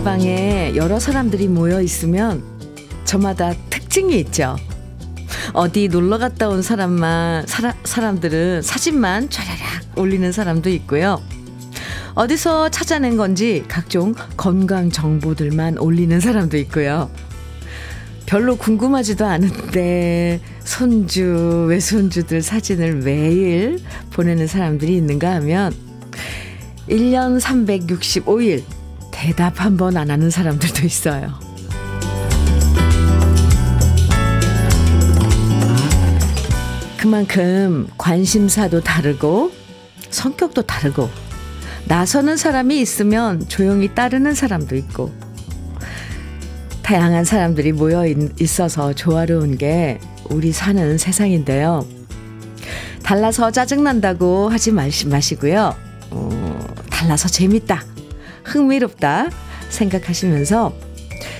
문자방에 여러 사람들이 모여 있으면 저마다 특징이 있죠. 어디 놀러 갔다 온 사람만 사라, 사람들은 사진만 촤라락 올리는 사람도 있고요. 어디서 찾아낸 건지 각종 건강 정보들만 올리는 사람도 있고요. 별로 궁금하지도 않은데 손주, 외손주들 사진을 매일 보내는 사람들이 있는가 하면 1년 365일 대답 한 번 안 하는 사람들도 있어요. 그만큼 관심사도 다르고 성격도 다르고 나서는 사람이 있으면 조용히 따르는 사람도 있고 다양한 사람들이 모여 있어서 조화로운 게 우리 사는 세상인데요. 달라서 짜증난다고 하지 마시고요. 어, 달라서 재밌다, 흥미롭다 생각하시면서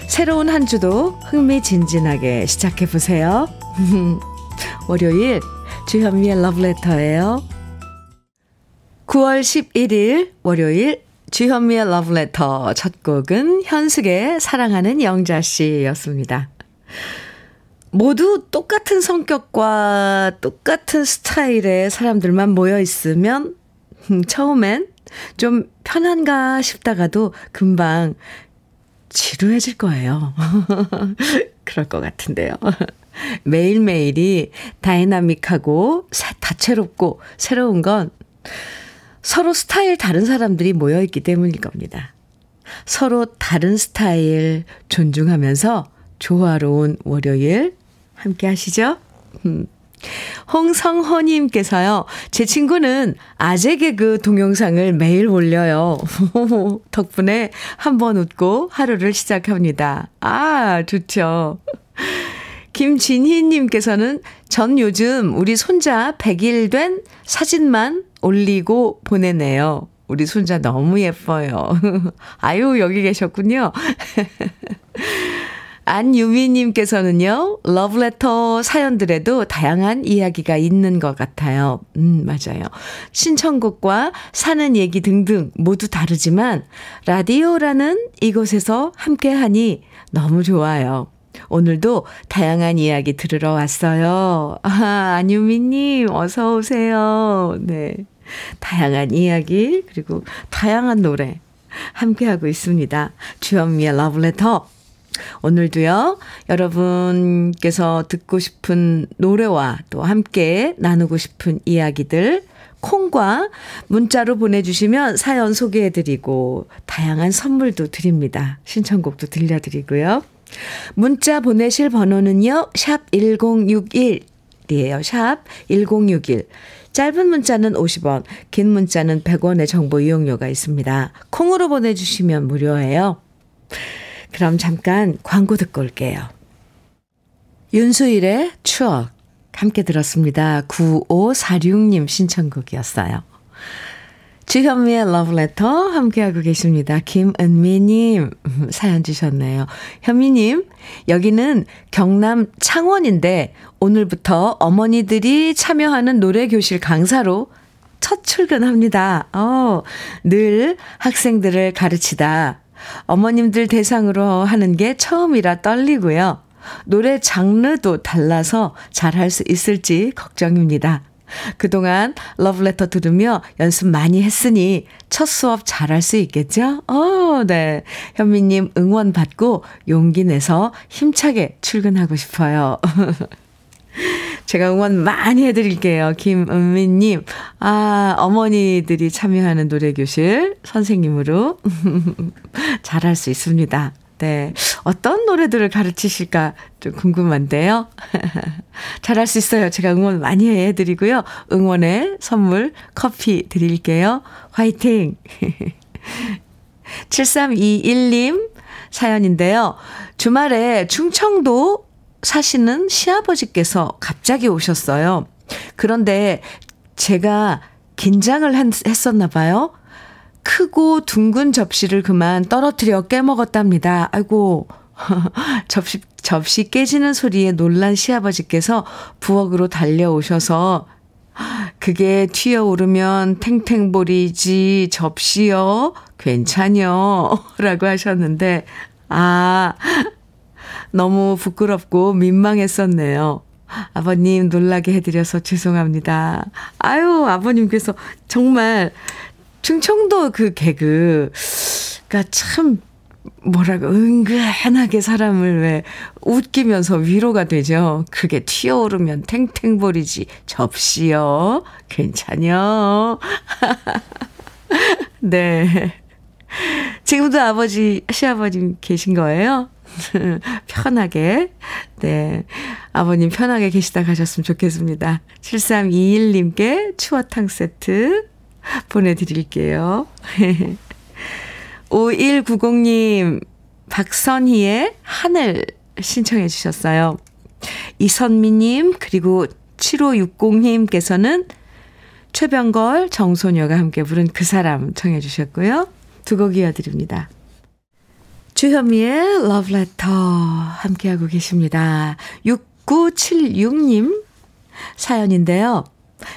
새로운 한 주도 흥미진진하게 시작해 보세요. 월요일 주현미의 러브레터예요. 9월 11일 월요일 주현미의 러브레터 첫 곡은 현숙의 사랑하는 영자 씨였습니다. 모두 똑같은 성격과 똑같은 스타일의 사람들만 모여 있으면 처음엔 좀 편한가 싶다가도 금방 지루해질 거예요. 그럴 것 같은데요. 매일매일이 다이나믹하고 다채롭고 새로운 건 서로 스타일 다른 사람들이 모여있기 때문일 겁니다. 서로 다른 스타일 존중하면서 조화로운 월요일 함께 하시죠? 음. 홍성호님께서요, 제 친구는 아재 개그 동영상을 매일 올려요. 덕분에 한 번 웃고 하루를 시작합니다. 아, 좋죠. 김진희님께서는 전 요즘 우리 손자 100일 된 사진만 올리고 보내네요. 우리 손자 너무 예뻐요. 아유, 여기 계셨군요. 안유미님께서는요, 러브레터 사연들에도 다양한 이야기가 있는 것 같아요. 음, 맞아요. 신청곡과 사는 얘기 등등 모두 다르지만, 라디오라는 이곳에서 함께하니 너무 좋아요. 오늘도 다양한 이야기 들으러 왔어요. 아, 안유미님, 어서오세요. 네. 다양한 이야기, 그리고 다양한 노래 함께하고 있습니다. 주현미의 러브레터. 오늘도요, 여러분께서 듣고 싶은 노래와 또 함께 나누고 싶은 이야기들, 콩과 문자로 보내주시면 사연 소개해드리고, 다양한 선물도 드립니다. 신청곡도 들려드리고요. 문자 보내실 번호는요, 샵 1061이에요. 샵 1061. 짧은 문자는 50원, 긴 문자는 100원의 정보 이용료가 있습니다. 콩으로 보내주시면 무료예요. 그럼 잠깐 광고 듣고 올게요. 윤수일의 추억 함께 들었습니다. 9546님 신청곡이었어요. 주현미의 러브레터 함께하고 계십니다. 김은미님 사연 주셨네요. 현미님, 여기는 경남 창원인데 오늘부터 어머니들이 참여하는 노래교실 강사로 첫 출근합니다. 어, 늘 학생들을 가르치다 어머님들 대상으로 하는 게 처음이라 떨리고요. 노래 장르도 달라서 잘할 수 있을지 걱정입니다. 그동안 러브레터 들으며 연습 많이 했으니 첫 수업 잘할 수 있겠죠? 어, 네. 현미님 응원 받고 용기 내서 힘차게 출근하고 싶어요. 제가 응원 많이 해드릴게요. 김은미님. 아, 어머니들이 참여하는 노래교실 선생님으로 잘할 수 있습니다. 네. 어떤 노래들을 가르치실까 좀 궁금한데요. 잘할 수 있어요. 제가 응원 많이 해드리고요. 응원의 선물 커피 드릴게요. 화이팅! 7321님 사연인데요. 주말에 충청도 사시는 시아버지께서 갑자기 오셨어요. 그런데 제가 긴장을 했었나 봐요. 크고 둥근 접시를 그만 떨어뜨려 깨먹었답니다. 아이고, 접시, 접시 깨지는 소리에 놀란 시아버지께서 부엌으로 달려오셔서 그게 튀어오르면 탱탱볼이지 접시요. 괜찮요. 라고 하셨는데, 아, 너무 부끄럽고 민망했었네요. 아버님 놀라게 해드려서 죄송합니다. 아유, 아버님께서 정말 충청도 그 개그가 참 뭐라고 은근하게 사람을 왜 웃기면서 위로가 되죠. 그게 튀어오르면 탱탱볼이지 접시요. 괜찮요. 네. 지금도 아버지, 시아버님 계신 거예요? 편하게. 네. 아버님 편하게 계시다 가셨으면 좋겠습니다. 7321님께 추어탕 세트 보내드릴게요. 5190님, 박선희의 하늘 신청해 주셨어요. 이선미님, 그리고 7560님께서는 최병걸, 정소녀가 함께 부른 그 사람 청해 주셨고요. 두 곡 이어드립니다. 주현미의 러브레터 함께하고 계십니다. 6976님 사연인데요.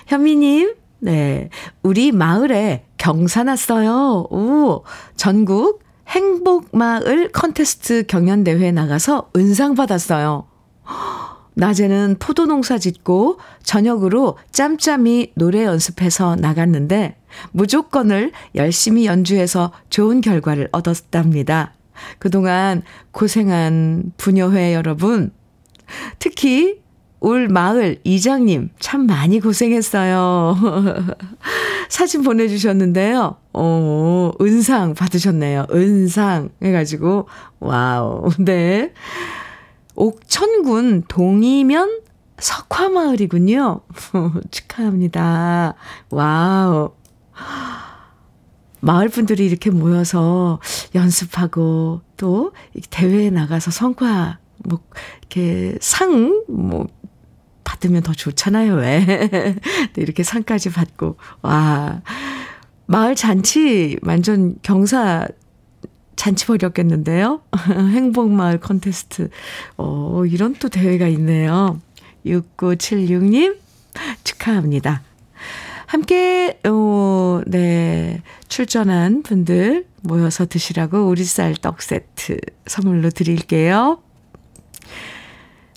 현미님, 네. 우리 마을에 경사 났어요. 오, 전국 행복마을 컨테스트 경연대회 나가서 은상 받았어요. 낮에는 포도 농사 짓고 저녁으로 짬짬이 노래 연습해서 나갔는데 무조건을 열심히 연주해서 좋은 결과를 얻었답니다. 그동안 고생한 부녀회 여러분, 특히 울 마을 이장님 참 많이 고생했어요. 사진 보내주셨는데요. 어, 은상 받으셨네요. 은상 해가지고 Wow. 네. 옥천군 동이면 석화마을이군요. 축하합니다. Wow. 마을 분들이 이렇게 모여서 연습하고 또 대회에 나가서 성과 뭐 이렇게 상뭐 받으면 더 좋잖아요. 왜? 이렇게 상까지 받고 와 마을 잔치 완전 경사 잔치 벌였겠는데요. 행복마을 컨테스트. 어, 이런 또 대회가 있네요. 6976님 축하합니다. 함께, 어, 네, 출전한 분들 모여서 드시라고 우리쌀 떡 세트 선물로 드릴게요.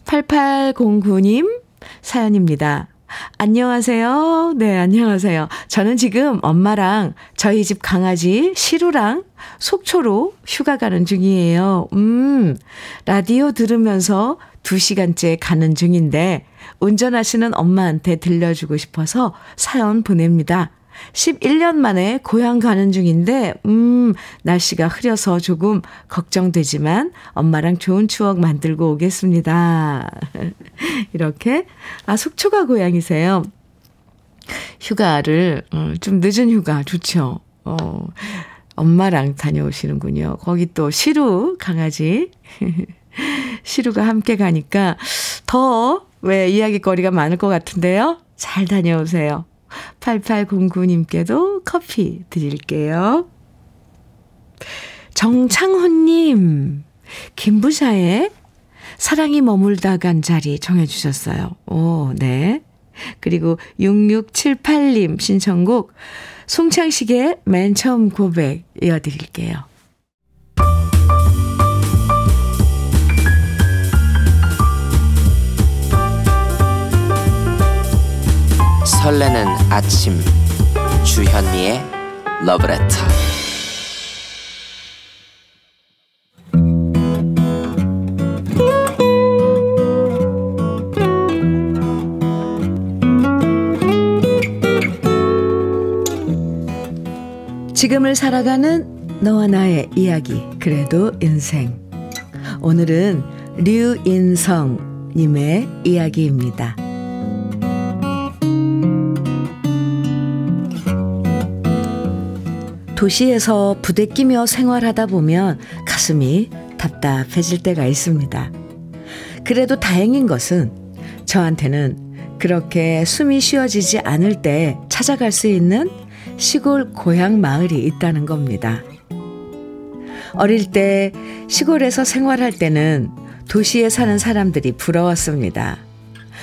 8809님 사연입니다. 안녕하세요. 네, 안녕하세요. 저는 지금 엄마랑 저희 집 강아지 시루랑 속초로 휴가 가는 중이에요. 음, 라디오 들으면서 2시간째 가는 중인데 운전하시는 엄마한테 들려주고 싶어서 사연 보냅니다. 11년 만에 고향 가는 중인데, 음, 날씨가 흐려서 조금 걱정되지만 엄마랑 좋은 추억 만들고 오겠습니다. 이렇게, 아, 속초가 고향이세요. 휴가를, 어, 좀 늦은 휴가 좋죠. 어, 엄마랑 다녀오시는군요. 거기 또 시루 강아지. 시루가 함께 가니까 더 왜 이야기거리가 많을 것 같은데요. 잘 다녀오세요. 8809님께도 커피 드릴게요. 정창훈님, 김부사의 사랑이 머물다 간 자리 정해주셨어요. 오, 네. 그리고 6678님 신청곡 송창식의 맨 처음 고백 이어드릴게요. 설레는 아침. 주현미의 러브레터. 지금을 살아가는 너와 나의 이야기 그래도 인생. 오늘은 류인성 님의 이야기입니다. 도시에서 부대끼며 생활하다 보면 가슴이 답답해질 때가 있습니다. 그래도 다행인 것은 저한테는 그렇게 숨이 쉬어지지 않을 때 찾아갈 수 있는 시골 고향 마을이 있다는 겁니다. 어릴 때 시골에서 생활할 때는 도시에 사는 사람들이 부러웠습니다.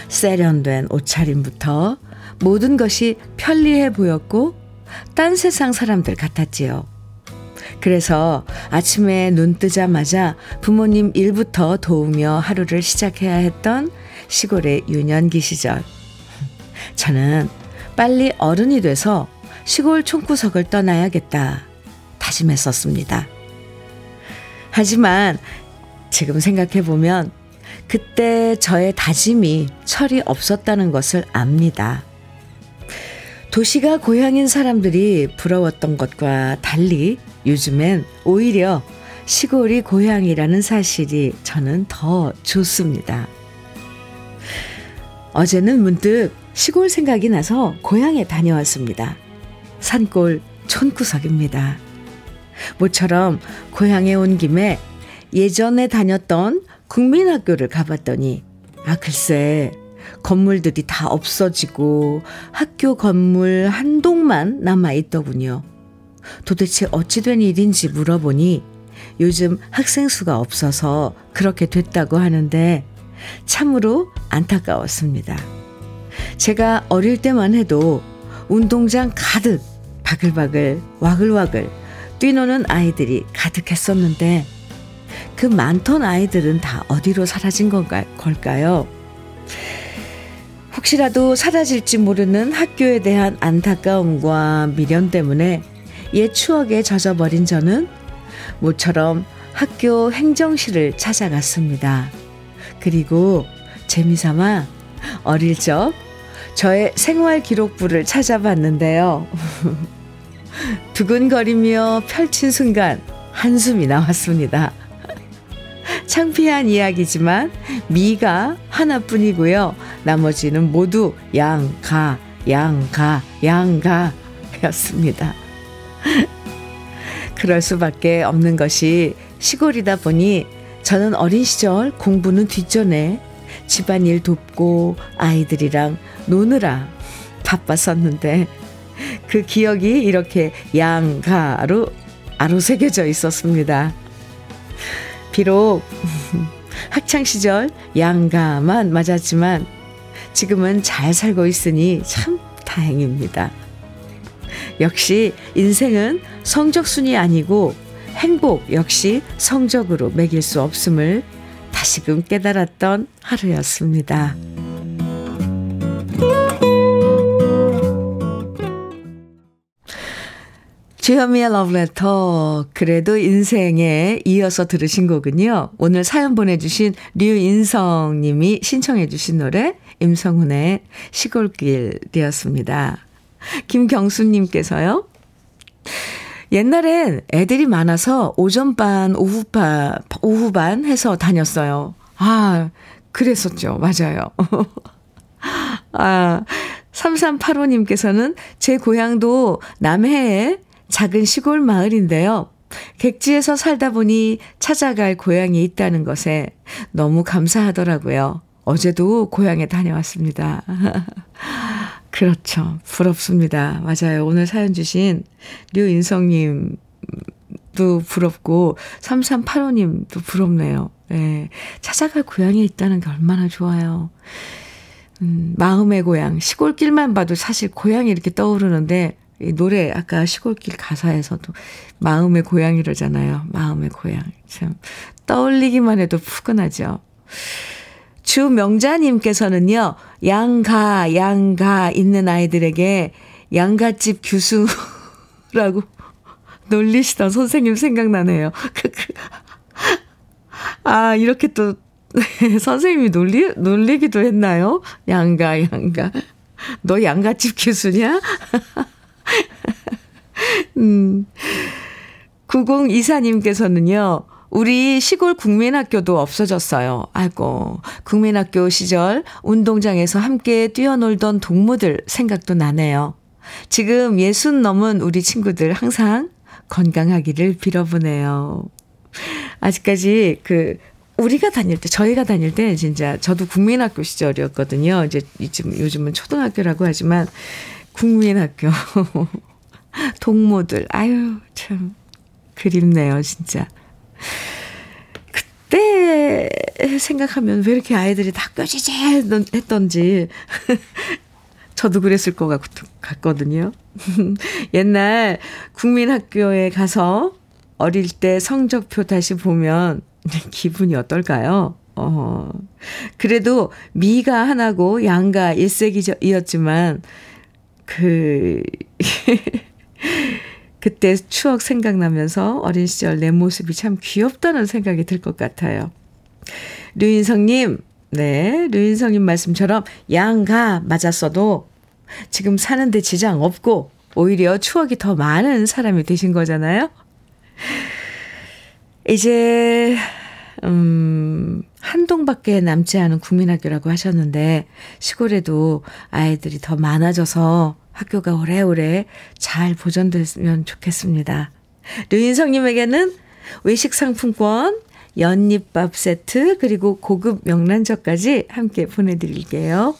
세련된 옷차림부터 모든 것이 편리해 보였고 딴 세상 사람들 같았지요. 그래서 아침에 눈 뜨자마자 부모님 일부터 도우며 하루를 시작해야 했던 시골의 유년기 시절. 저는 빨리 어른이 돼서 시골 총구석을 떠나야겠다 다짐했었습니다. 하지만 지금 생각해보면 그때 저의 다짐이 철이 없었다는 것을 압니다. 도시가 고향인 사람들이 부러웠던 것과 달리 요즘엔 오히려 시골이 고향이라는 사실이 저는 더 좋습니다. 어제는 문득 시골 생각이 나서 고향에 다녀왔습니다. 산골 촌구석입니다. 모처럼 고향에 온 김에 예전에 다녔던 국민학교를 가봤더니 아 글쎄 건물들이 다 없어지고 학교 건물 한 동만 남아 있더군요. 도대체 어찌된 일인지 물어보니 요즘 학생 수가 없어서 그렇게 됐다고 하는데 참으로 안타까웠습니다. 제가 어릴 때만 해도 운동장 가득 바글바글 와글와글 뛰노는 아이들이 가득했었는데 그 많던 아이들은 다 어디로 사라진 건가, 걸까요? 혹시라도 사라질지 모르는 학교에 대한 안타까움과 미련 때문에 옛 추억에 젖어버린 저는 모처럼 학교 행정실을 찾아갔습니다. 그리고 재미삼아 어릴 적 저의 생활 기록부를 찾아봤는데요. 두근거리며 펼친 순간 한숨이 나왔습니다. 창피한 이야기지만 미가 하나뿐이고요. 나머지는 모두 양가, 양가, 양가 였습니다. 그럴 수밖에 없는 것이 시골이다 보니 저는 어린 시절 공부는 뒷전에 집안일 돕고 아이들이랑 노느라 바빴었는데 그 기억이 이렇게 양가로 아로 새겨져 있었습니다. 비록 학창 시절 양가만 맞았지만 지금은 잘 살고 있으니 참 다행입니다. 역시 인생은 성적순이 아니고 행복 역시 성적으로 매길 수 없음을 다시금 깨달았던 하루였습니다. 주현미의 러브레터 그래도 인생에 이어서 들으신 곡은요. 오늘 사연 보내주신 류인성 님이 신청해 주신 노래 임성훈의 시골길이었습니다. 김경수 님께서요. 옛날엔 애들이 많아서 오전반, 오후반, 오후반 해서 다녔어요. 아, 그랬었죠. 맞아요. 아, 3385님께서는 제 고향도 남해에 작은 시골 마을인데요. 객지에서 살다 보니 찾아갈 고향이 있다는 것에 너무 감사하더라고요. 어제도 고향에 다녀왔습니다. 그렇죠. 부럽습니다. 맞아요. 오늘 사연 주신 류인성님 도 부럽고, 3385님도 부럽네요. 네. 찾아갈 고향이 있다는 게 얼마나 좋아요. 음, 마음의 고향. 시골길만 봐도 사실 고향이 이렇게 떠오르는데, 이 노래 아까 시골길 가사에서도 마음의 고향 이러잖아요. 마음의 고향. 참 떠올리기만 해도 푸근하죠. 주명자님께서는요. 양가 양가 있는 아이들에게 양가집 교수라고 놀리시던 선생님 생각나네요. 아 이렇게 또 선생님이 놀리 놀리기도 했나요? 양가 양가 너 양가집 교수냐? 음. 9024님께서는요, 우리 시골 국민학교도 없어졌어요. 아이고, 국민학교 시절 운동장에서 함께 뛰어놀던 동무들 생각도 나네요. 지금 예순 넘은 우리 친구들 항상 건강하기를 빌어보네요. 아직까지 그, 우리가 다닐 때, 저희가 다닐 때 진짜 저도 국민학교 시절이었거든요. 이제 요즘은 초등학교라고 하지만 국민학교. 동무들. 아유, 참. 그립네요, 진짜. 그때 생각하면 왜 이렇게 아이들이 다 뾰지지 했던지. 저도 그랬을 것 같거든요. 옛날 국민학교에 가서 어릴 때 성적표 다시 보면 기분이 어떨까요? 어, 그래도 미가 하나고 양가 일색이었지만, 그, 그때 추억 생각나면서 어린 시절 내 모습이 참 귀엽다는 생각이 들 것 같아요. 류인성님, 네, 류인성님 말씀처럼 양가 맞았어도 지금 사는데 지장 없고 오히려 추억이 더 많은 사람이 되신 거잖아요. 이제, 음, 한동밖에 남지 않은 국민학교라고 하셨는데, 시골에도 아이들이 더 많아져서 학교가 오래오래 잘 보존됐으면 좋겠습니다. 류인성님에게는 외식 상품권, 연잎밥 세트, 그리고 고급 명란젓까지 함께 보내드릴게요.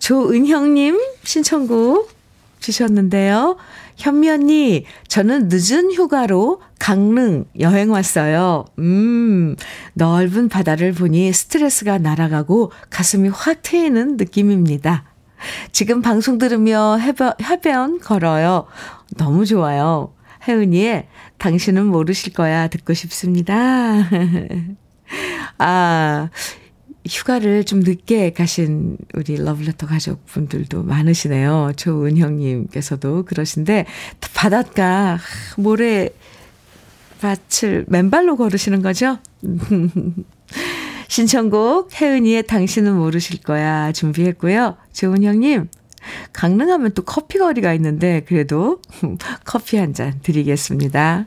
조은형님 신청곡 주셨는데요. 현미 언니, 저는 늦은 휴가로 강릉 여행 왔어요. 음, 넓은 바다를 보니 스트레스가 날아가고 가슴이 확 트이는 느낌입니다. 지금 방송 들으며 해변, 해변 걸어요. 너무 좋아요. 혜은이의 당신은 모르실 거야 듣고 싶습니다. 아, 휴가를 좀 늦게 가신 우리 러블레터 가족분들도 많으시네요. 조은형님께서도 그러신데, 바닷가, 모래 밭을 맨발로 걸으시는 거죠? 신청곡, 혜은이의 당신은 모르실 거야 준비했고요. 조은형님, 강릉하면 또 커피 거리가 있는데, 그래도 커피 한 잔 드리겠습니다.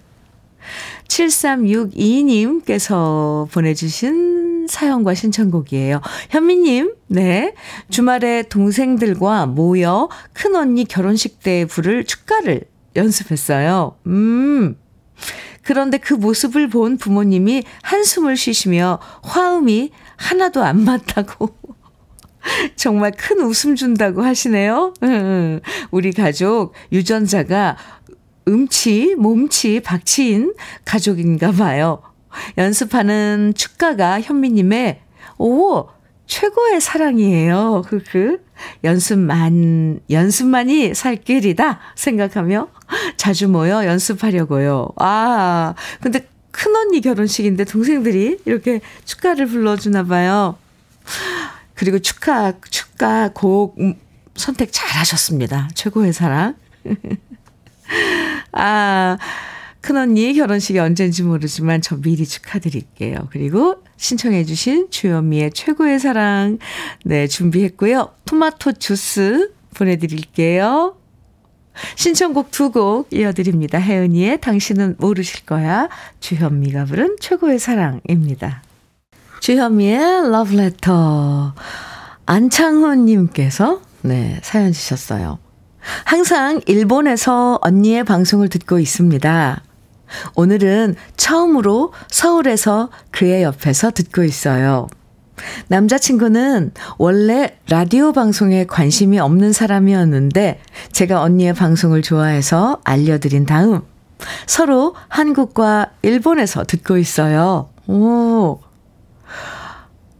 7362님께서 보내주신 사연과 신청곡이에요. 현미님, 네. 주말에 동생들과 모여 큰언니 결혼식 때 부를 축가를 연습했어요. 음. 그런데 그 모습을 본 부모님이 한숨을 쉬시며 화음이 하나도 안 맞다고 정말 큰 웃음 준다고 하시네요. 우리 가족 유전자가 음치, 몸치, 박치인 가족인가 봐요. 연습하는 축가가 현미님의, 오, 최고의 사랑이에요. 그 연습만, 연습만이 살 길이다 생각하며 자주 모여 연습하려고요. 아, 근데 큰언니 결혼식인데 동생들이 이렇게 축가를 불러주나 봐요. 그리고 축가, 축가 곡 선택 잘 하셨습니다. 최고의 사랑. 아, 큰언니 결혼식이 언젠지 모르지만 저 미리 축하드릴게요. 그리고 신청해 주신 주현미의 최고의 사랑, 네, 준비했고요. 토마토 주스 보내드릴게요. 신청곡 두 곡 이어드립니다. 혜은이의 당신은 모르실 거야. 주현미가 부른 최고의 사랑입니다. 주현미의 러브레터. 안창훈님께서, 네, 사연 주셨어요. 항상 일본에서 언니의 방송을 듣고 있습니다. 오늘은 처음으로 서울에서 그의 옆에서 듣고 있어요. 남자친구는 원래 라디오 방송에 관심이 없는 사람이었는데 제가 언니의 방송을 좋아해서 알려드린 다음 서로 한국과 일본에서 듣고 있어요. 오.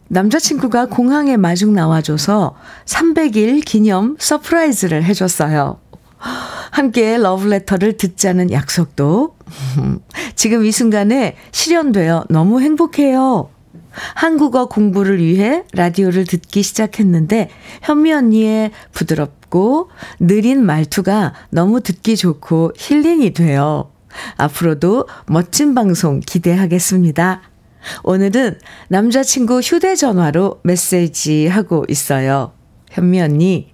남자친구가 공항에 마중 나와줘서 300일 기념 surprise를 해줬어요. 함께 러브레터를 듣자는 약속도 지금 이 순간에 실현되어 너무 행복해요. 한국어 공부를 위해 라디오를 듣기 시작했는데 현미 언니의 부드럽고 느린 말투가 너무 듣기 좋고 힐링이 돼요. 앞으로도 멋진 방송 기대하겠습니다. 오늘은 남자친구 휴대전화로 메시지 하고 있어요. 현미 언니,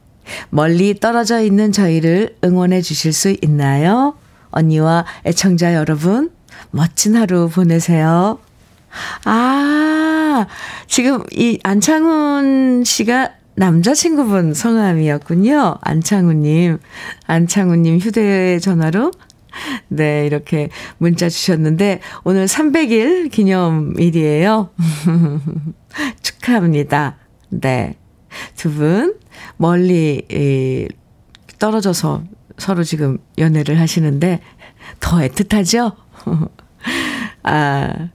멀리 떨어져 있는 저희를 응원해 주실 수 있나요? 언니와 애청자 여러분, 멋진 하루 보내세요. 아, 지금 이 안창훈 씨가 남자친구분 성함이었군요. 안창훈님. 안창훈님 휴대전화로 네, 이렇게 문자 주셨는데, 오늘 300일 기념일이에요. 축하합니다. 네. 두 분, 멀리, 떨어져서 서로 지금 연애를 하시는데, 더 애틋하죠? 아,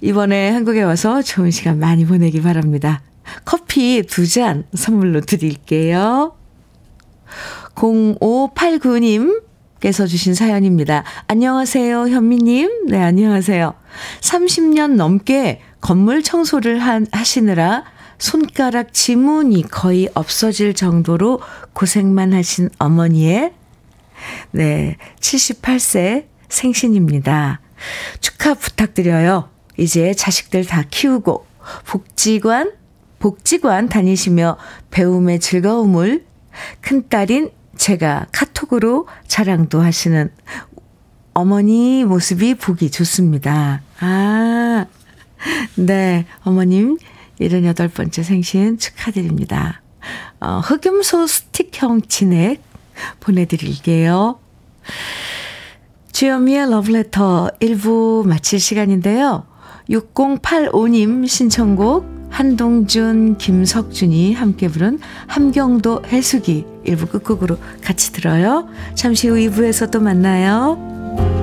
이번에 한국에 와서 좋은 시간 많이 보내기 바랍니다. 커피 두 잔 선물로 드릴게요. 0589님께서 주신 사연입니다. 안녕하세요, 현미님. 네, 안녕하세요. 30년 넘게 건물 청소를 한, 하시느라 손가락 지문이 거의 없어질 정도로 고생만 하신 어머니의 네, 78세 생신입니다. 축하 부탁드려요. 이제 자식들 다 키우고 복지관 복지관 다니시며 배움의 즐거움을 큰딸인 제가 카톡으로 자랑도 하시는 어머니 모습이 보기 좋습니다. 아, 네, 어머님 78번째 생신 축하드립니다. 어, 흑염소 스틱형 진액 보내드릴게요. 주현미의 러브레터 1부 마칠 시간인데요. 6085님 신청곡 한동준, 김석준이 함께 부른 함경도 해수기 1부 끝곡으로 같이 들어요. 잠시 후 2부에서 또 만나요.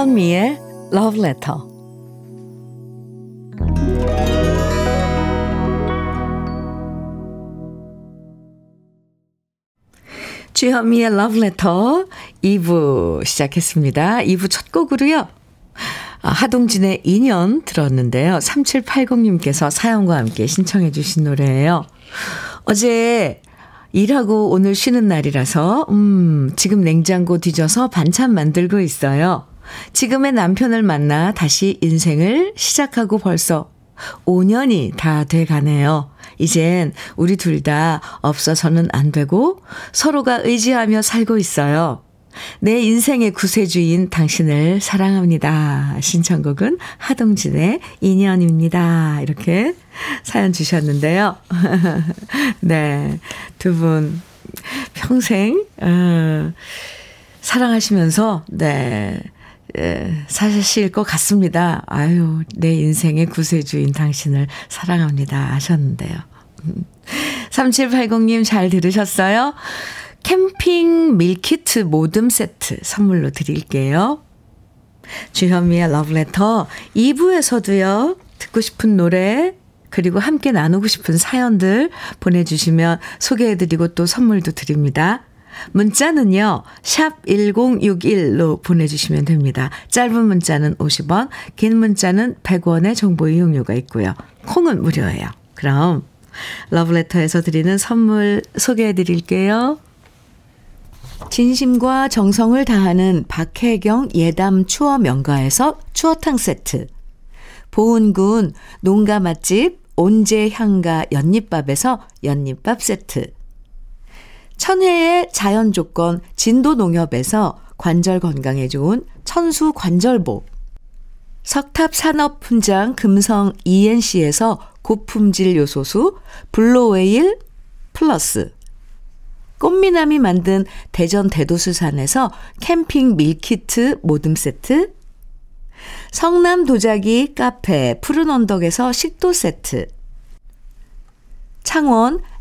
주현미의 러브레터 주현미의 러브레터 2부 시작했습니다. 2부 첫 곡으로요. 아, 하동진의 인연 들었는데요. 3780님께서 사연과 함께 신청해 주신 노래예요. 어제 일하고 오늘 쉬는 날이라서 음, 지금 냉장고 뒤져서 반찬 만들고 있어요. 지금의 남편을 만나 다시 인생을 시작하고 벌써 5년이 다 돼 가네요. 이젠 우리 둘 다 없어서는 안 되고 서로가 의지하며 살고 있어요. 내 인생의 구세주인 당신을 사랑합니다. 신청곡은 하동진의 인연입니다. 이렇게 사연 주셨는데요. 네. 두 분 평생, 어, 사랑하시면서, 네. 예, 사실 것 같습니다. 아유, 내 인생의 구세주인 당신을 사랑합니다. 하셨는데요. 3780님 잘 들으셨어요? 캠핑 밀키트 모듬 세트 선물로 드릴게요. 주현미의 러브레터 2부에서도요, 듣고 싶은 노래, 그리고 함께 나누고 싶은 사연들 보내주시면 소개해드리고 또 선물도 드립니다. 문자는요, 샵 1061로 보내주시면 됩니다. 짧은 문자는 50원, 긴 문자는 100원의 정보 이용료가 있고요. 콩은 무료예요. 그럼 러브레터에서 드리는 선물 소개해 드릴게요. 진심과 정성을 다하는 박혜경 예담 추어 명가에서 추어탕 세트. 보은군 농가 맛집 온재향가 연잎밥에서 연잎밥 세트. 천혜의 자연 조건 진도 농협에서 관절 건강에 좋은 천수 관절보. 석탑 산업 훈장 금성 ENC에서 고품질 요소수 블루웨일 플러스. 꽃미남이 만든 대전 대도수산에서 캠핑 밀키트 모듬 세트. 성남 도자기 카페 푸른 언덕에서 식도 세트. 창원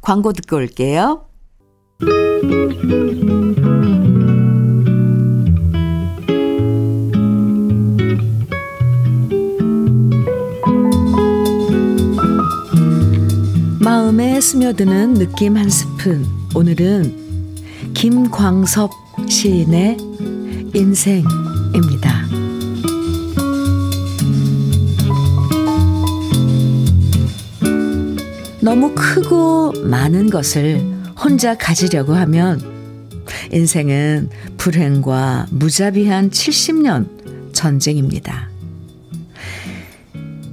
광고 듣고 올게요. 마음에 스며드는 느낌 한 스푼. 오늘은 김광섭 시인의 인생입니다. 너무 크고 많은 것을 혼자 가지려고 하면 인생은 불행과 무자비한 70년 전쟁입니다.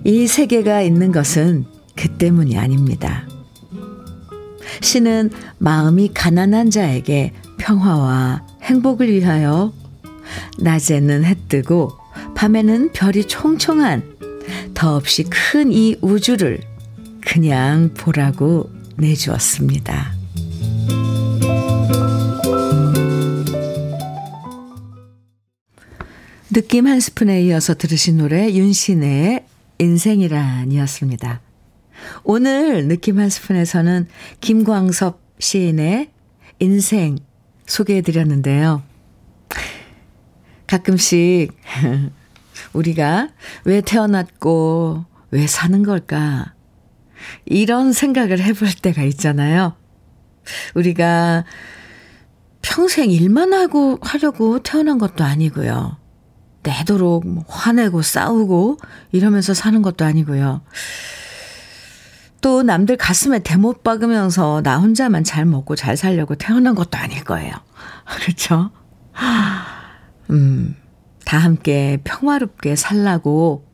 이 세계가 있는 것은 그 때문이 아닙니다. 신은 마음이 가난한 자에게 평화와 행복을 위하여 낮에는 해 뜨고 밤에는 별이 총총한 더없이 큰 이 우주를 그냥 보라고 내주었습니다. 느낌 한 스푼에 이어서 들으신 노래 윤신의 인생이란이었습니다. 오늘 느낌 한 스푼에서는 김광섭 시인의 인생 소개해 드렸는데요. 가끔씩 우리가 왜 태어났고 왜 사는 걸까? 이런 생각을 해볼 때가 있잖아요. 우리가 평생 일만 하고 하려고 태어난 것도 아니고요. 내도록 뭐 화내고 싸우고 이러면서 사는 것도 아니고요. 또 남들 가슴에 대못 박으면서 나 혼자만 잘 먹고 잘 살려고 태어난 것도 아닐 거예요. 그렇죠? 음, 다 함께 평화롭게 살라고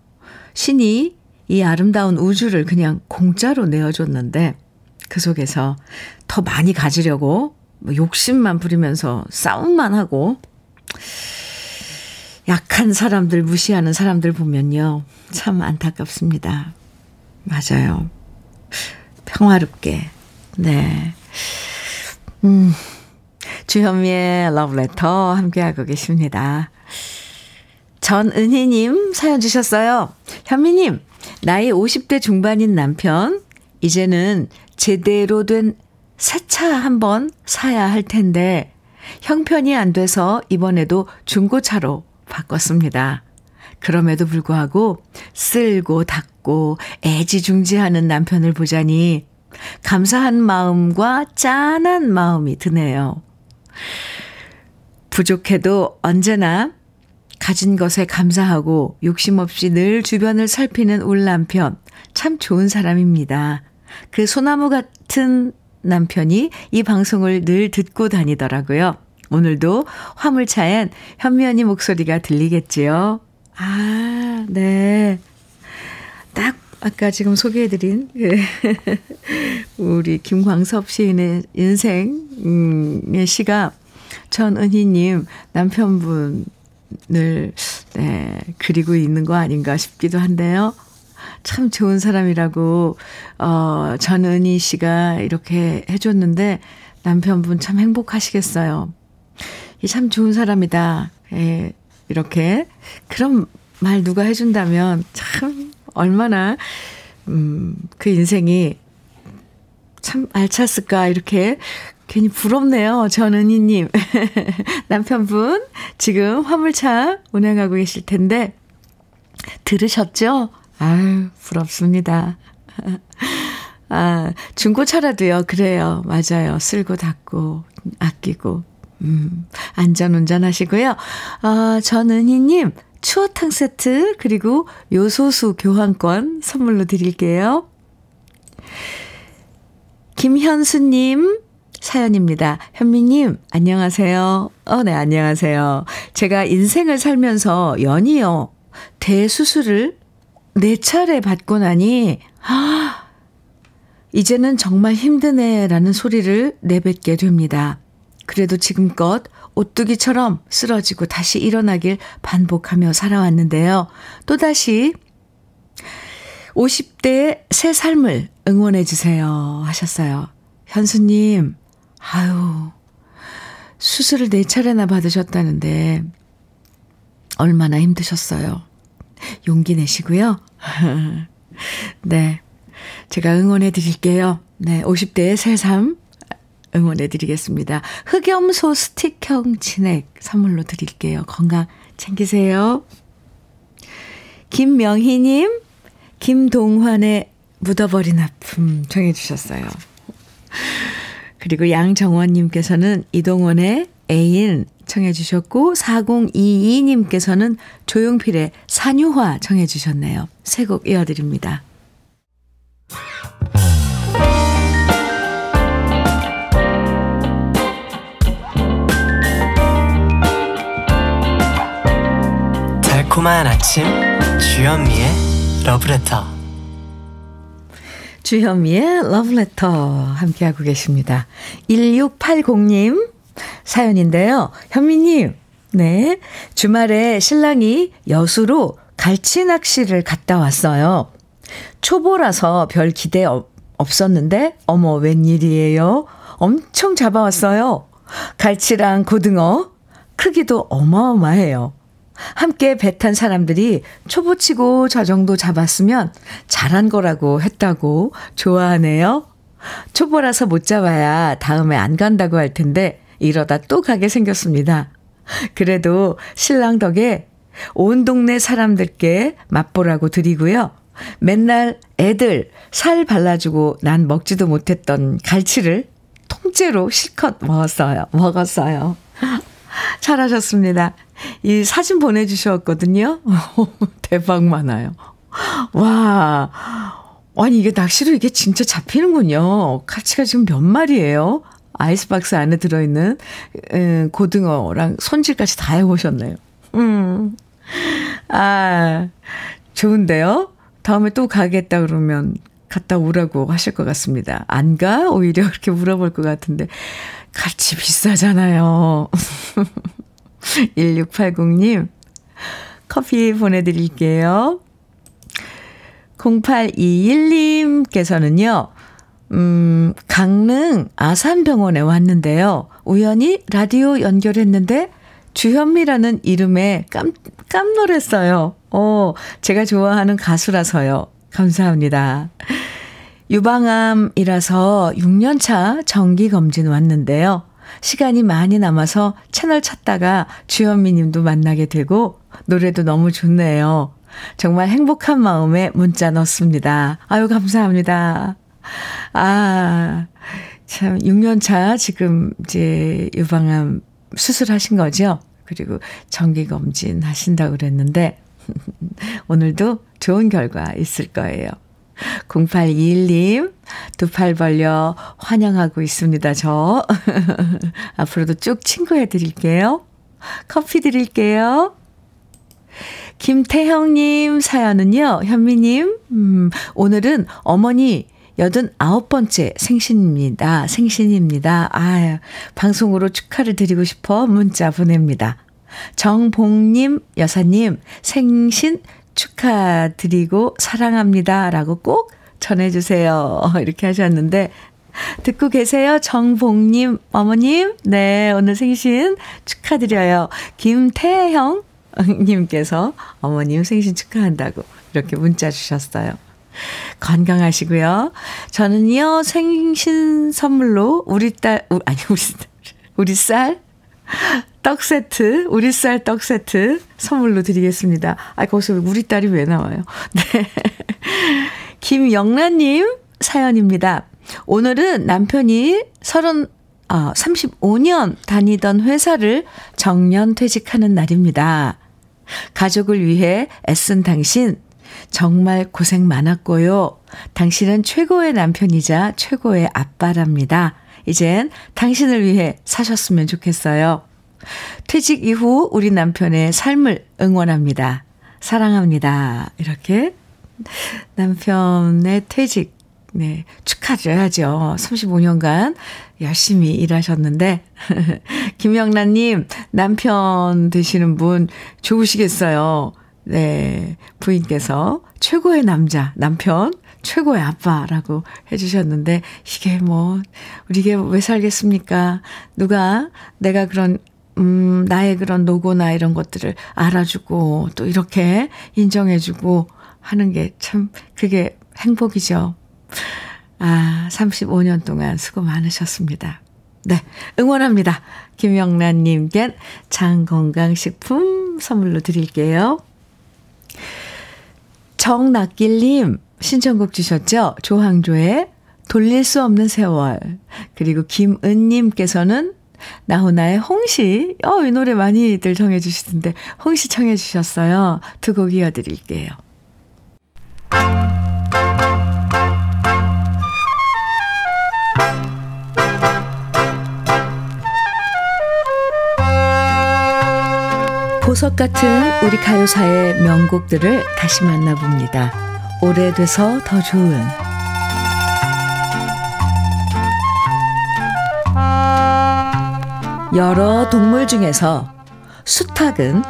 신이 이 아름다운 우주를 그냥 공짜로 내어줬는데 그 속에서 더 많이 가지려고 뭐 욕심만 부리면서 싸움만 하고 약한 사람들 무시하는 사람들 보면요. 참 안타깝습니다. 맞아요. 평화롭게. 네. 음. 주현미의 러브레터 함께하고 계십니다. 전은희님 사연 주셨어요. 현미님, 나이 50대 중반인 남편, 이제는 제대로 된 새 차 한번 사야 할 텐데, 형편이 안 돼서 이번에도 중고차로 바꿨습니다. 그럼에도 불구하고 쓸고 닦고 애지중지하는 남편을 보자니 감사한 마음과 짠한 마음이 드네요. 부족해도 언제나 가진 것에 감사하고 욕심 없이 늘 주변을 살피는 울 남편. 참 좋은 사람입니다. 그 소나무 같은 남편이 이 방송을 늘 듣고 다니더라고요. 오늘도 화물차엔 현미 언니 목소리가 들리겠지요. 아, 네. 딱 아까 지금 소개해드린 그 우리 김광섭 시인의 인생의 시가 전은희님 남편분 늘, 네, 그리고 있는 거 아닌가 싶기도 한데요. 참 좋은 사람이라고, 어, 전은희 씨가 이렇게 해줬는데 남편분 참 행복하시겠어요. 이참 좋은 사람이다. 예, 이렇게. 그런 말 누가 해준다면 참 얼마나, 음, 그 인생이 참 알찼을까, 이렇게 괜히 부럽네요. 전은희님. 남편분, 지금 화물차 운행하고 계실 텐데, 들으셨죠? 아유, 부럽습니다. 아, 중고차라도요, 그래요. 맞아요. 쓸고 닦고, 아끼고, 음, 안전 운전하시고요. 아, 전은희님, 추어탕 세트, 그리고 요소수 교환권 선물로 드릴게요. 김현수님, 사연입니다. 현미님, 안녕하세요. 어, 네, 안녕하세요. 제가 인생을 살면서 연이어 대수술을 네 차례 받고 나니, 아, 이제는 정말 힘드네 라는 소리를 내뱉게 됩니다. 그래도 지금껏 오뚜기처럼 쓰러지고 다시 일어나길 반복하며 살아왔는데요. 또다시 50대의 새 삶을 응원해주세요. 하셨어요. 현수님, 아유, 수술을 네 차례나 받으셨다는데, 얼마나 힘드셨어요. 용기 내시고요. 네. 제가 응원해 드릴게요. 네. 50대의 새삶 응원해 드리겠습니다. 흑염소 스틱형 진액 선물로 드릴게요. 건강 챙기세요. 김명희님, 김동환의 묻어버린 아픔 청해 주셨어요. 그리고 양정원님께서는 이동원의 애인 청해 주셨고 4022님께서는 조용필의 산유화 청해 주셨네요. 새곡 이어드립니다. 달콤한 아침 주현미의 러브레터 주현미의 러브레터 함께하고 계십니다. 1680님 사연인데요. 현미님, 네. 주말에 신랑이 여수로 갈치 낚시를 갔다 왔어요. 초보라서 별 기대 없었는데, 어머, 웬일이에요? 엄청 잡아왔어요. 갈치랑 고등어, 크기도 어마어마해요. 함께 배 탄 사람들이 초보치고 저 정도 잡았으면 잘한 거라고 했다고 좋아하네요. 초보라서 못 잡아야 다음에 안 간다고 할 텐데 이러다 또 가게 생겼습니다. 그래도 신랑 덕에 온 동네 사람들께 맛보라고 드리고요. 맨날 애들 살 발라주고 난 먹지도 못했던 갈치를 통째로 실컷 먹었어요. 먹었어요. 잘하셨습니다. 이 사진 보내주셨거든요. 대박 많아요. 와. 아니, 이게 낚시로 이게 진짜 잡히는군요. 가치가 지금 몇 마리예요? 아이스박스 안에 들어있는 고등어랑 손질까지 다 해보셨네요. 음. 아, 좋은데요? 다음에 또 가겠다 그러면 갔다 오라고 하실 것 같습니다. 안 가? 오히려 그렇게 물어볼 것 같은데. 같이 비싸잖아요. 1680님, 커피 보내드릴게요. 0821님께서는요, 음, 강릉 아산병원에 왔는데요. 우연히 라디오 연결했는데 주현미라는 이름에 깜, 깜놀했어요. 어, 제가 좋아하는 가수라서요. 감사합니다. 유방암이라서 6년차 정기검진 왔는데요. 시간이 많이 남아서 채널 찾다가 주현미 님도 만나게 되고 노래도 너무 좋네요. 정말 행복한 마음에 문자 넣습니다. 아유, 감사합니다. 아, 참, 6년차 지금 이제 유방암 수술하신 거죠? 그리고 정기검진 하신다고 그랬는데, 오늘도 좋은 결과 있을 거예요. 0821님, 두 팔 벌려 환영하고 있습니다, 저. 앞으로도 쭉 친구해 드릴게요. 커피 드릴게요. 김태형님 사연은요, 현미님, 음, 오늘은 어머니 89번째 생신입니다. 생신입니다. 아 방송으로 축하를 드리고 싶어 문자 보냅니다. 정봉님 여사님 생신 축하드리고 사랑합니다. 라고 꼭 전해주세요. 이렇게 하셨는데, 듣고 계세요? 정봉님, 어머님? 네, 오늘 생신 축하드려요. 김태형 님께서 어머님 생신 축하한다고 이렇게 문자 주셨어요. 건강하시고요. 저는요, 생신 선물로 우리 딸, 아니, 우리, 우리 쌀, 떡 세트, 우리 쌀 떡 세트 선물로 드리겠습니다. 아, 거기서 우리 딸이 왜 나와요? 네. 김영란님 사연입니다. 오늘은 남편이 30, 아, 35년 다니던 회사를 정년 퇴직하는 날입니다. 가족을 위해 애쓴 당신, 정말 고생 많았고요. 당신은 최고의 남편이자 최고의 아빠랍니다. 이젠 당신을 위해 사셨으면 좋겠어요. 퇴직 이후 우리 남편의 삶을 응원합니다. 사랑합니다. 이렇게 남편의 퇴직, 네, 축하드려야죠. 35년간 열심히 일하셨는데, 김영란님, 남편 되시는 분 좋으시겠어요. 네, 부인께서 최고의 남자, 남편, 최고의 아빠라고 해주셨는데, 이게 뭐, 우리게 왜 살겠습니까? 누가 내가 그런 음, 나의 그런 노고나 이런 것들을 알아주고 또 이렇게 인정해주고 하는 게 참 그게 행복이죠. 아, 35년 동안 수고 많으셨습니다. 네, 응원합니다. 김영란님께 장건강식품 선물로 드릴게요. 정낙길님 신청곡 주셨죠? 조항조의 돌릴 수 없는 세월. 그리고 김은님께서는 나훈아의 홍시. 어, 이 노래 많이들 정해주시던데, 홍시 청해주셨어요. 두 곡 이어드릴게요. 보석 같은 우리 가요사의 명곡들을 다시 만나봅니다. 오래돼서 더 좋은 여러 동물 중에서 수탉은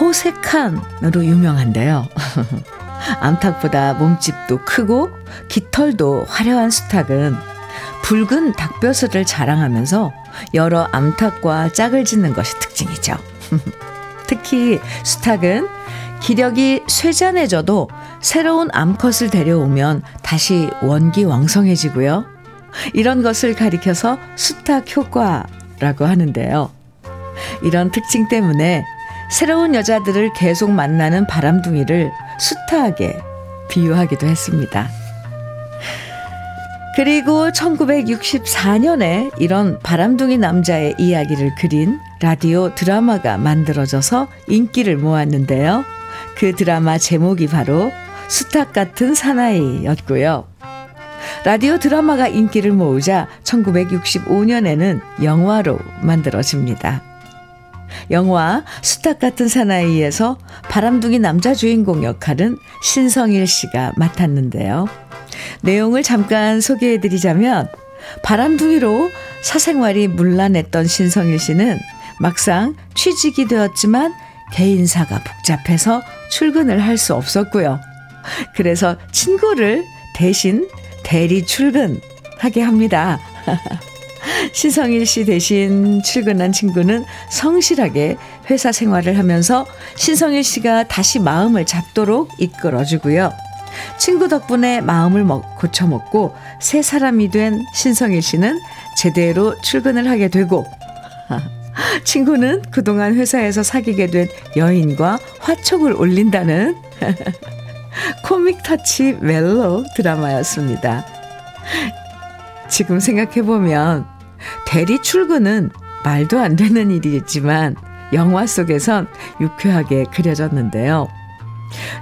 호색한으로 유명한데요. 암탉보다 몸집도 크고 깃털도 화려한 수탉은 붉은 닭뼈슬을 자랑하면서 여러 암탉과 짝을 짓는 것이 특징이죠. 특히 수탉은 기력이 쇠잔해져도 새로운 암컷을 데려오면 다시 원기 왕성해지고요. 이런 것을 가리켜서 수탉 효과라고 하는데요. 이런 특징 때문에 새로운 여자들을 계속 만나는 바람둥이를 수탉에 비유하기도 했습니다. 그리고 1964년에 이런 바람둥이 남자의 이야기를 그린 라디오 드라마가 만들어져서 인기를 모았는데요. 그 드라마 제목이 바로 수탉 같은 사나이였고요. 라디오 드라마가 인기를 모으자 1965년에는 영화로 만들어집니다. 영화 수탉 같은 사나이에서 바람둥이 남자 주인공 역할은 신성일 씨가 맡았는데요. 내용을 잠깐 소개해 드리자면 바람둥이로 사생활이 문란했던 신성일 씨는 막상 취직이 되었지만 개인사가 복잡해서 출근을 할 수 없었고요. 그래서 친구를 대신 대리 출근하게 합니다. 신성일 씨 대신 출근한 친구는 성실하게 회사 생활을 하면서 신성일 씨가 다시 마음을 잡도록 이끌어주고요. 친구 덕분에 마음을 먹, 고쳐먹고 새 사람이 된 신성일 씨는 제대로 출근을 하게 되고 친구는 그동안 회사에서 사귀게 된 여인과 화촉을 올린다는 코믹 터치 멜로 드라마였습니다. 지금 생각해보면 대리 출근은 말도 안 되는 일이지만 영화 속에선 유쾌하게 그려졌는데요.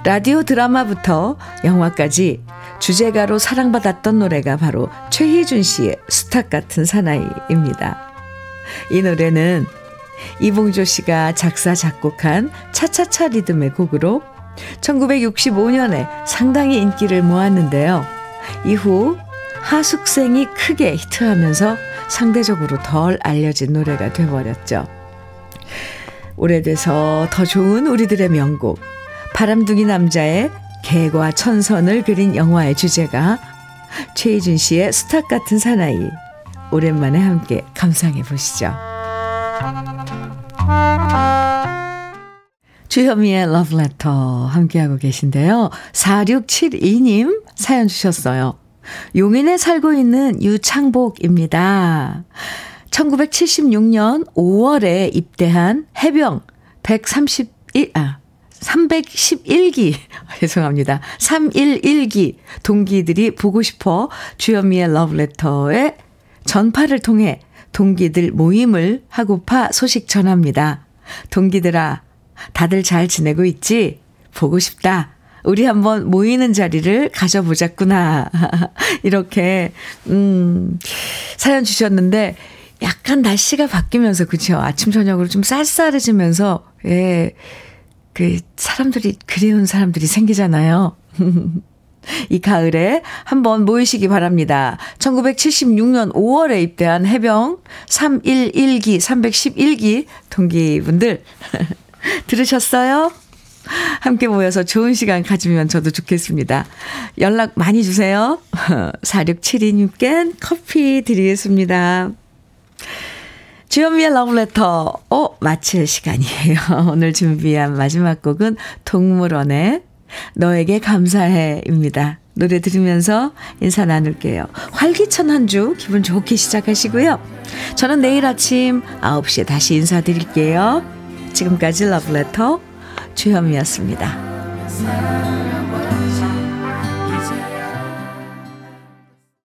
라디오 드라마부터 영화까지 주제가로 사랑받았던 노래가 바로 최희준 씨의 수탉 같은 사나이입니다. 이 노래는 이봉조 씨가 작사, 작곡한 차차차 리듬의 곡으로 1965년에 상당히 인기를 모았는데요. 이후 하숙생이 크게 히트하면서 상대적으로 덜 알려진 노래가 돼버렸죠. 오래돼서 더 좋은 우리들의 명곡, 바람둥이 남자의 개과 천선을 그린 영화의 주제가 최희준 씨의 수탉 같은 사나이. 오랜만에 함께 감상해 보시죠. 주현미의 러브레터 함께하고 계신데요. 4672님 사연 주셨어요. 용인에 살고 있는 유창복입니다. 1976년 5월에 입대한 해병 131, 아, 311기, 죄송합니다. 311기 동기들이 보고 싶어 주현미의 러브레터에 전파를 통해 동기들 모임을 하고파 소식 전합니다. 동기들아, 다들 잘 지내고 있지? 보고 싶다. 우리 한번 모이는 자리를 가져보자꾸나. 이렇게, 음, 사연 주셨는데, 약간 날씨가 바뀌면서, 그쵸? 아침, 저녁으로 좀 쌀쌀해지면서, 예, 그, 사람들이, 그리운 사람들이 생기잖아요. 이 가을에 한번 모이시기 바랍니다. 1976년 5월에 입대한 해병 311기, 311기 동기분들 들으셨어요? 함께 모여서 좋은 시간 가지면 저도 좋겠습니다. 연락 많이 주세요. 4672님께 커피 드리겠습니다. 주현미의 러브레터, 어, 마칠 시간이에요. 오늘 준비한 마지막 곡은 동물원의 너에게 감사해입니다. 노래 들으면서 인사 나눌게요. 활기찬 한 주 기분 좋게 시작하시고요. 저는 내일 아침 9시에 다시 인사드릴게요. 지금까지 러브레터 주현미였습니다.